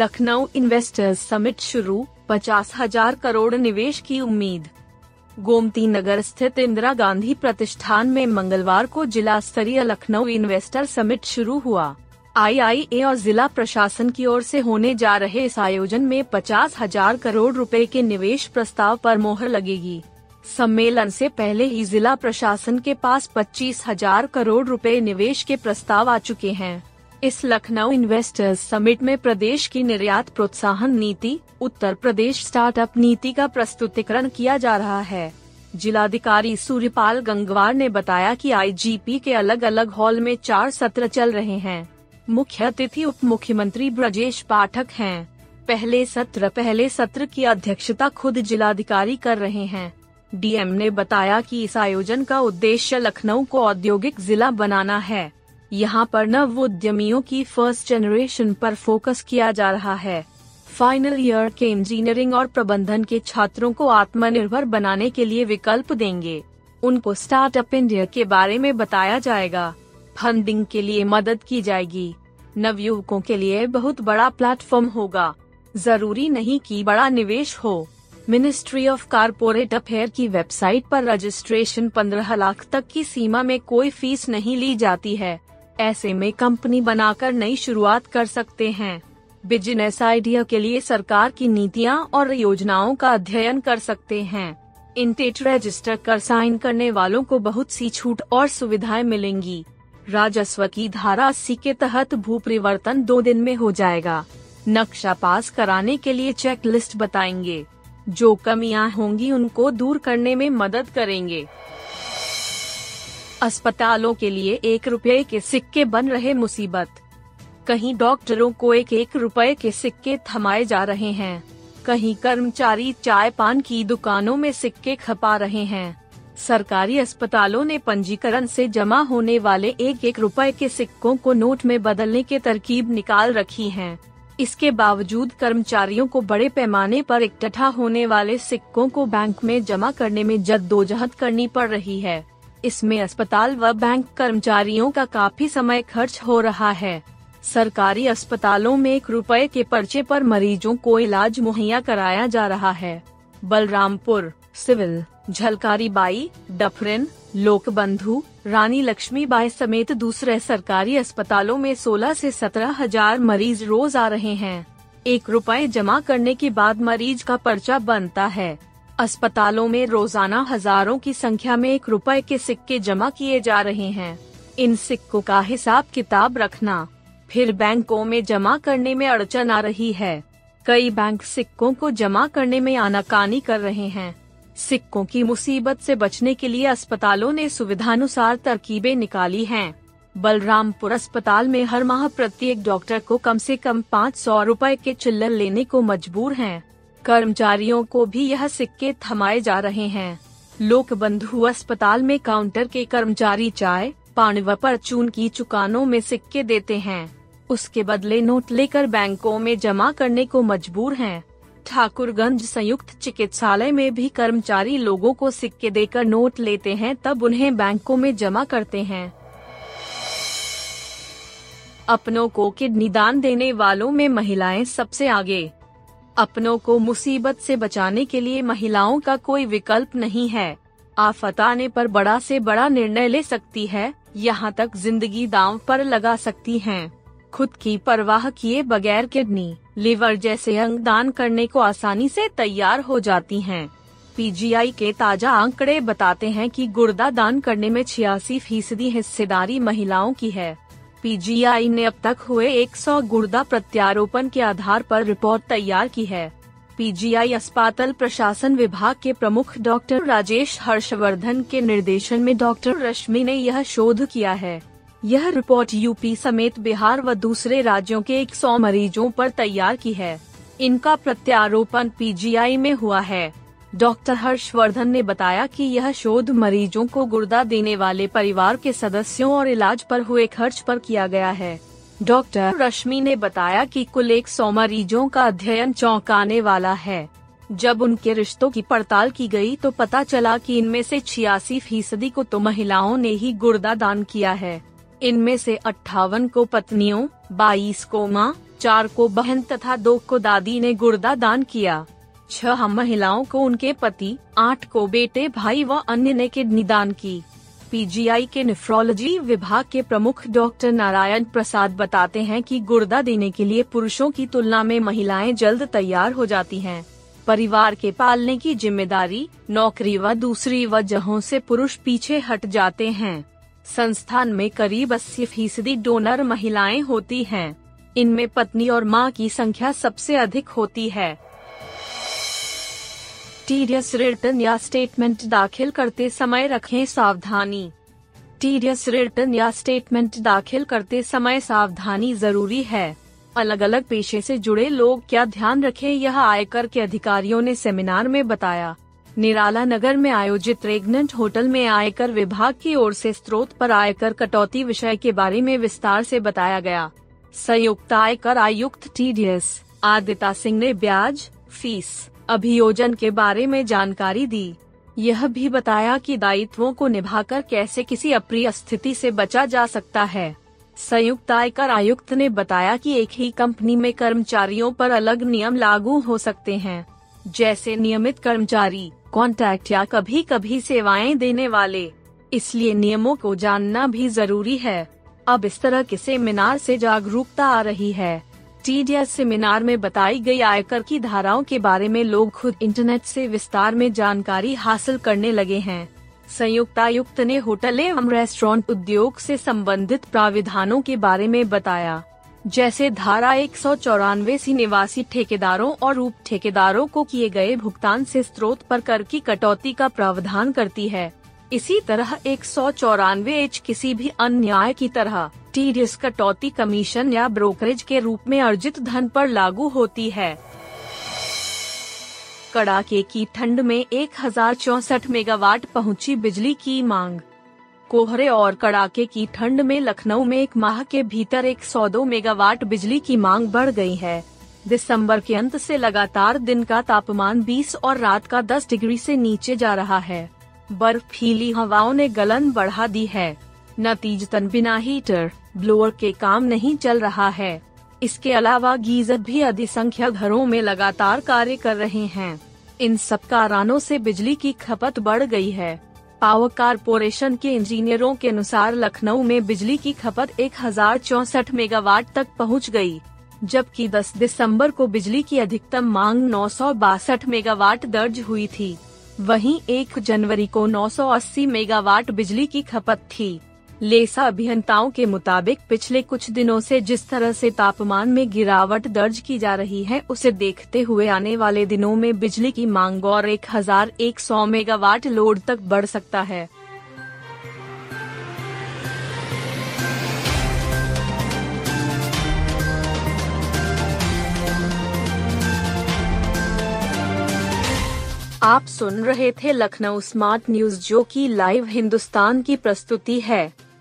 Lucknow investors summit शुरू, पचास हज़ार करोड़ निवेश की उम्मीद। गोमती नगर स्थित इंदिरा गांधी प्रतिष्ठान में मंगलवार को जिला स्तरीय लखनऊ इन्वेस्टर समिट शुरू हुआ। आईआईए और जिला प्रशासन की ओर से होने जा रहे इस आयोजन में पचास हज़ार करोड़ रुपए के निवेश प्रस्ताव पर मोहर लगेगी। सम्मेलन से पहले ही जिला प्रशासन के पास पच्चीस हज़ार करोड़ रुपए निवेश के प्रस्ताव आ चुके हैं। इस लखनऊ इन्वेस्टर्स समिट में प्रदेश की निर्यात प्रोत्साहन नीति, उत्तर प्रदेश स्टार्टअप नीति का प्रस्तुतिकरण किया जा रहा है। जिलाधिकारी सूर्यपाल गंगवार ने बताया कि आईजीपी के अलग अलग हॉल में चार सत्र चल रहे हैं। मुख्य अतिथि उप मुख्यमंत्री ब्रजेश पाठक हैं। पहले सत्र पहले सत्र की अध्यक्षता खुद जिलाधिकारी कर रहे हैं। डीएम ने बताया कि इस आयोजन का उद्देश्य लखनऊ को औद्योगिक जिला बनाना है। यहाँ पर नव उद्यमियों की फ़र्स्ट जनरेशन पर फोकस किया जा रहा है। फाइनल ईयर के इंजीनियरिंग और प्रबंधन के छात्रों को आत्मनिर्भर बनाने के लिए विकल्प देंगे। उनको स्टार्टअप इंडिया के बारे में बताया जाएगा। फंडिंग के लिए मदद की जाएगी। नवयुवकों के लिए बहुत बड़ा प्लेटफॉर्म होगा। ज़रूरी नहीं कि बड़ा निवेश हो। मिनिस्ट्री ऑफ़ कारपोरेट अफेयर की वेबसाइट पर रजिस्ट्रेशन 15 लाख तक की सीमा में कोई फ़ीस नहीं ली जाती है। ऐसे में कंपनी बनाकर नई शुरुआत कर सकते हैं। बिज़नेस आइडिया के लिए सरकार की नीतियाँ और योजनाओं का अध्ययन कर सकते हैं। इंटेट रजिस्टर कर साइन करने वालों को बहुत सी छूट और सुविधाएँ मिलेंगी। राजस्व की धारा अस्सी के तहत भू परिवर्तन दो दिन में हो जाएगा। नक्शा पास कराने के लिए चेक लिस्ट बताएँगे। जो कमियाँ होंगी उनको दूर करने में मदद करेंगे। अस्पतालों के लिए एक रुपए के सिक्के बन रहे मुसीबत। कहीं डॉक्टरों को एक एक रुपए के सिक्के थमाए जा रहे हैं। कहीं कर्मचारी चाय पान की दुकानों में सिक्के खपा रहे हैं। सरकारी अस्पतालों ने पंजीकरण से जमा होने वाले एक एक रुपए के सिक्कों को नोट में बदलने के तरकीब निकाल रखी है। इसके बावजूद कर्मचारियों को बड़े पैमाने पर इकट्ठा होने वाले सिक्कों को बैंक में जमा करने में जद्दोजहद करनी पड़ रही है। इसमें अस्पताल व बैंक कर्मचारियों का काफ़ी समय खर्च हो रहा है। सरकारी अस्पतालों में एक रुपए के पर्चे पर मरीजों को इलाज मुहैया कराया जा रहा है। बलरामपुर, सिविल झलकारी बाई डफरिन लोक बंधु रानी लक्ष्मीबाई समेत दूसरे सरकारी अस्पतालों में 16 से सत्रह हज़ार मरीज़ रोज आ रहे हैं। एक रुपए जमा करने के बाद मरीज़ का पर्चा बनता है। अस्पतालों में रोज़ाना हज़ारों की संख्या में एक रुपए के सिक्के जमा किए जा रहे हैं इन सिक्कों का हिसाब किताब रखना, फिर बैंकों में जमा करने में अड़चन आ रही है कई बैंक सिक्कों को जमा करने में आनाकानी कर रहे हैं सिक्कों की मुसीबत से बचने के लिए अस्पतालों ने सुविधानुसार तरकीबें निकाली हैं। बलरामपुर अस्पताल में हर माह प्रत्येक डॉक्टर को कम से कम पाँच सौ रूपए के चिल्लर लेने को मजबूर हैं। कर्मचारियों को भी यह सिक्के थमाए जा रहे हैं। लोक बंधु अस्पताल में काउंटर के कर्मचारी चाय, पान व परचून की चुकानों में सिक्के देते हैं। उसके बदले नोट लेकर बैंकों में जमा करने को मजबूर हैं। ठाकुरगंज संयुक्त चिकित्सालय में भी कर्मचारी लोगों को सिक्के देकर नोट लेते हैं, तब उन्हें बैंकों में जमा करते हैं। अपनों को किडनी दान देने वालों में महिलाएँ सबसे आगे। अपनों को मुसीबत से बचाने के लिए महिलाओं का कोई विकल्प नहीं है आफत आने पर बड़ा से बड़ा निर्णय ले सकती है, यहाँ तक ज़िंदगी दांव पर लगा सकती हैं। खुद की परवाह किए बगैर किडनी, लिवर जैसे अंग दान करने को आसानी से तैयार हो जाती हैं। पीजीआई के ताज़ा आंकड़े बताते हैं कि गुर्दा दान करने में छियासी फ़ीसदी हिस्सेदारी महिलाओं की है पीजीआई ने अब तक हुए 100 गुर्दा प्रत्यारोपण के आधार पर रिपोर्ट तैयार की है। पीजीआई अस्पताल प्रशासन विभाग के प्रमुख डॉक्टर राजेश हर्षवर्धन के निर्देशन में डॉक्टर रश्मि ने यह शोध किया है। यह रिपोर्ट यूपी समेत बिहार व दूसरे राज्यों के 100 मरीजों पर तैयार की है। इनका प्रत्यारोपण पीजीआई में हुआ है। डॉक्टर हर्षवर्धन ने बताया कि यह शोध मरीजों को गुर्दा देने वाले परिवार के सदस्यों और इलाज पर हुए खर्च पर किया गया है। डॉक्टर रश्मि ने बताया कि कुल एक सौ मरीजों का अध्ययन चौंकाने वाला है। जब उनके रिश्तों की पड़ताल की गई तो पता चला कि इनमें से छियासी फ़ीसदी को तो महिलाओं ने ही गुर्दा दान किया है। इनमें से अट्ठावन को पत्नियों, बाईस को माँ, चार को बहन तथा दो को दादी ने गुर्दा दान किया। छह महिलाओं को उनके पति, आठ को बेटे, भाई व अन्य ने किडनी दान की पीजीआई के नेफ्रोलॉजी विभाग के प्रमुख डॉक्टर नारायण प्रसाद बताते हैं कि गुर्दा देने के लिए पुरुषों की तुलना में महिलाएँ जल्द तैयार हो जाती हैं। परिवार के पालने की ज़िम्मेदारी, नौकरी व दूसरी वजहों से पुरुष पीछे हट जाते हैं संस्थान में करीब 80 फ़ीसदी डोनर महिलाएँ होती हैं। इनमें पत्नी और माँ की संख्या सबसे अधिक होती है टीडीएस रिटर्न या स्टेटमेंट दाखिल करते समय रखें सावधानी। टीडीएस रिटर्न या स्टेटमेंट दाखिल करते समय सावधानी ज़रूरी है। अलग अलग पेशे से जुड़े लोग क्या ध्यान रखें यह आयकर के अधिकारियों ने सेमिनार में बताया। निराला नगर में आयोजित रेगनेंट होटल में आयकर विभाग की ओर से स्रोत पर आयकर कटौती विषय के बारे में विस्तार से बताया गया। संयुक्त आयकर आयुक्त टी आदिता सिंह ने ब्याज, फ़ीस अभियोजन के बारे में जानकारी दी। यह भी बताया कि दायित्वों को निभाकर कैसे किसी अप्रिय स्थिति से बचा जा सकता है। संयुक्त आयकर आयुक्त ने बताया कि एक ही कंपनी में कर्मचारियों पर अलग नियम लागू हो सकते हैं। जैसे नियमित कर्मचारी कॉन्टैक्ट या कभी कभी सेवाएँ देने वाले। इसलिए नियमों को जानना भी ज़रूरी है। अब इस तरह के सेमिनार से जागरूकता आ रही है। टीडीएस सेमिनार में बताई गई आयकर की धाराओं के बारे में लोग खुद इंटरनेट से विस्तार में जानकारी हासिल करने लगे हैं। संयुक्त आयुक्त ने होटल एवं रेस्टोरेंट उद्योग से संबंधित प्राविधानों के बारे में बताया, जैसे धारा एक सौ चौरानवे सी निवासी ठेकेदारों और उप ठेकेदारों को किए गए भुगतान से स्रोत पर कर की कटौती का प्रावधान करती है। इसी तरह एक सौ चौरानवे एच किसी भी अन्याय की तरह टीडीएस कटौती कमीशन या ब्रोकरेज के रूप में अर्जित धन पर लागू होती है। कड़ाके की ठंड में एक मेगावाट पहुँची बिजली की मांग। कोहरे और कड़ाके की ठंड में लखनऊ में एक माह के भीतर एक सौ दो मेगावाट बिजली की मांग बढ़ गई है। दिसंबर के अंत से लगातार दिन का तापमान 20 और रात का 10 डिग्री से नीचे जा रहा है। बर्फीली हवाओं ने गलन बढ़ा दी है। नतीजतन बिना हीटर। ब्लोअर के काम नहीं चल रहा है। इसके अलावा गीजर भी अधिसंख्या घरों में लगातार कार्य कर रहे हैं। इन सब कारणों से बिजली की खपत बढ़ गई है। पावर कारपोरेशन के इंजीनियरों के अनुसार लखनऊ में बिजली की खपत एक हज़ार मेगावाट तक पहुँच गई, जबकि 10 दिसंबर को बिजली की अधिकतम मांग नौ सौ बासठ मेगावाट दर्ज हुई थी। वहीं 1 जनवरी को 980 मेगावाट बिजली की खपत थी। लेसा अभियंताओं के मुताबिक पिछले कुछ दिनों से जिस तरह से तापमान में गिरावट दर्ज की जा रही है, उसे देखते हुए आने वाले दिनों में बिजली की मांग और 1100 मेगावाट लोड तक बढ़ सकता है। आप सुन रहे थे लखनऊ स्मार्ट न्यूज़, जो की लाइव हिंदुस्तान की प्रस्तुति है।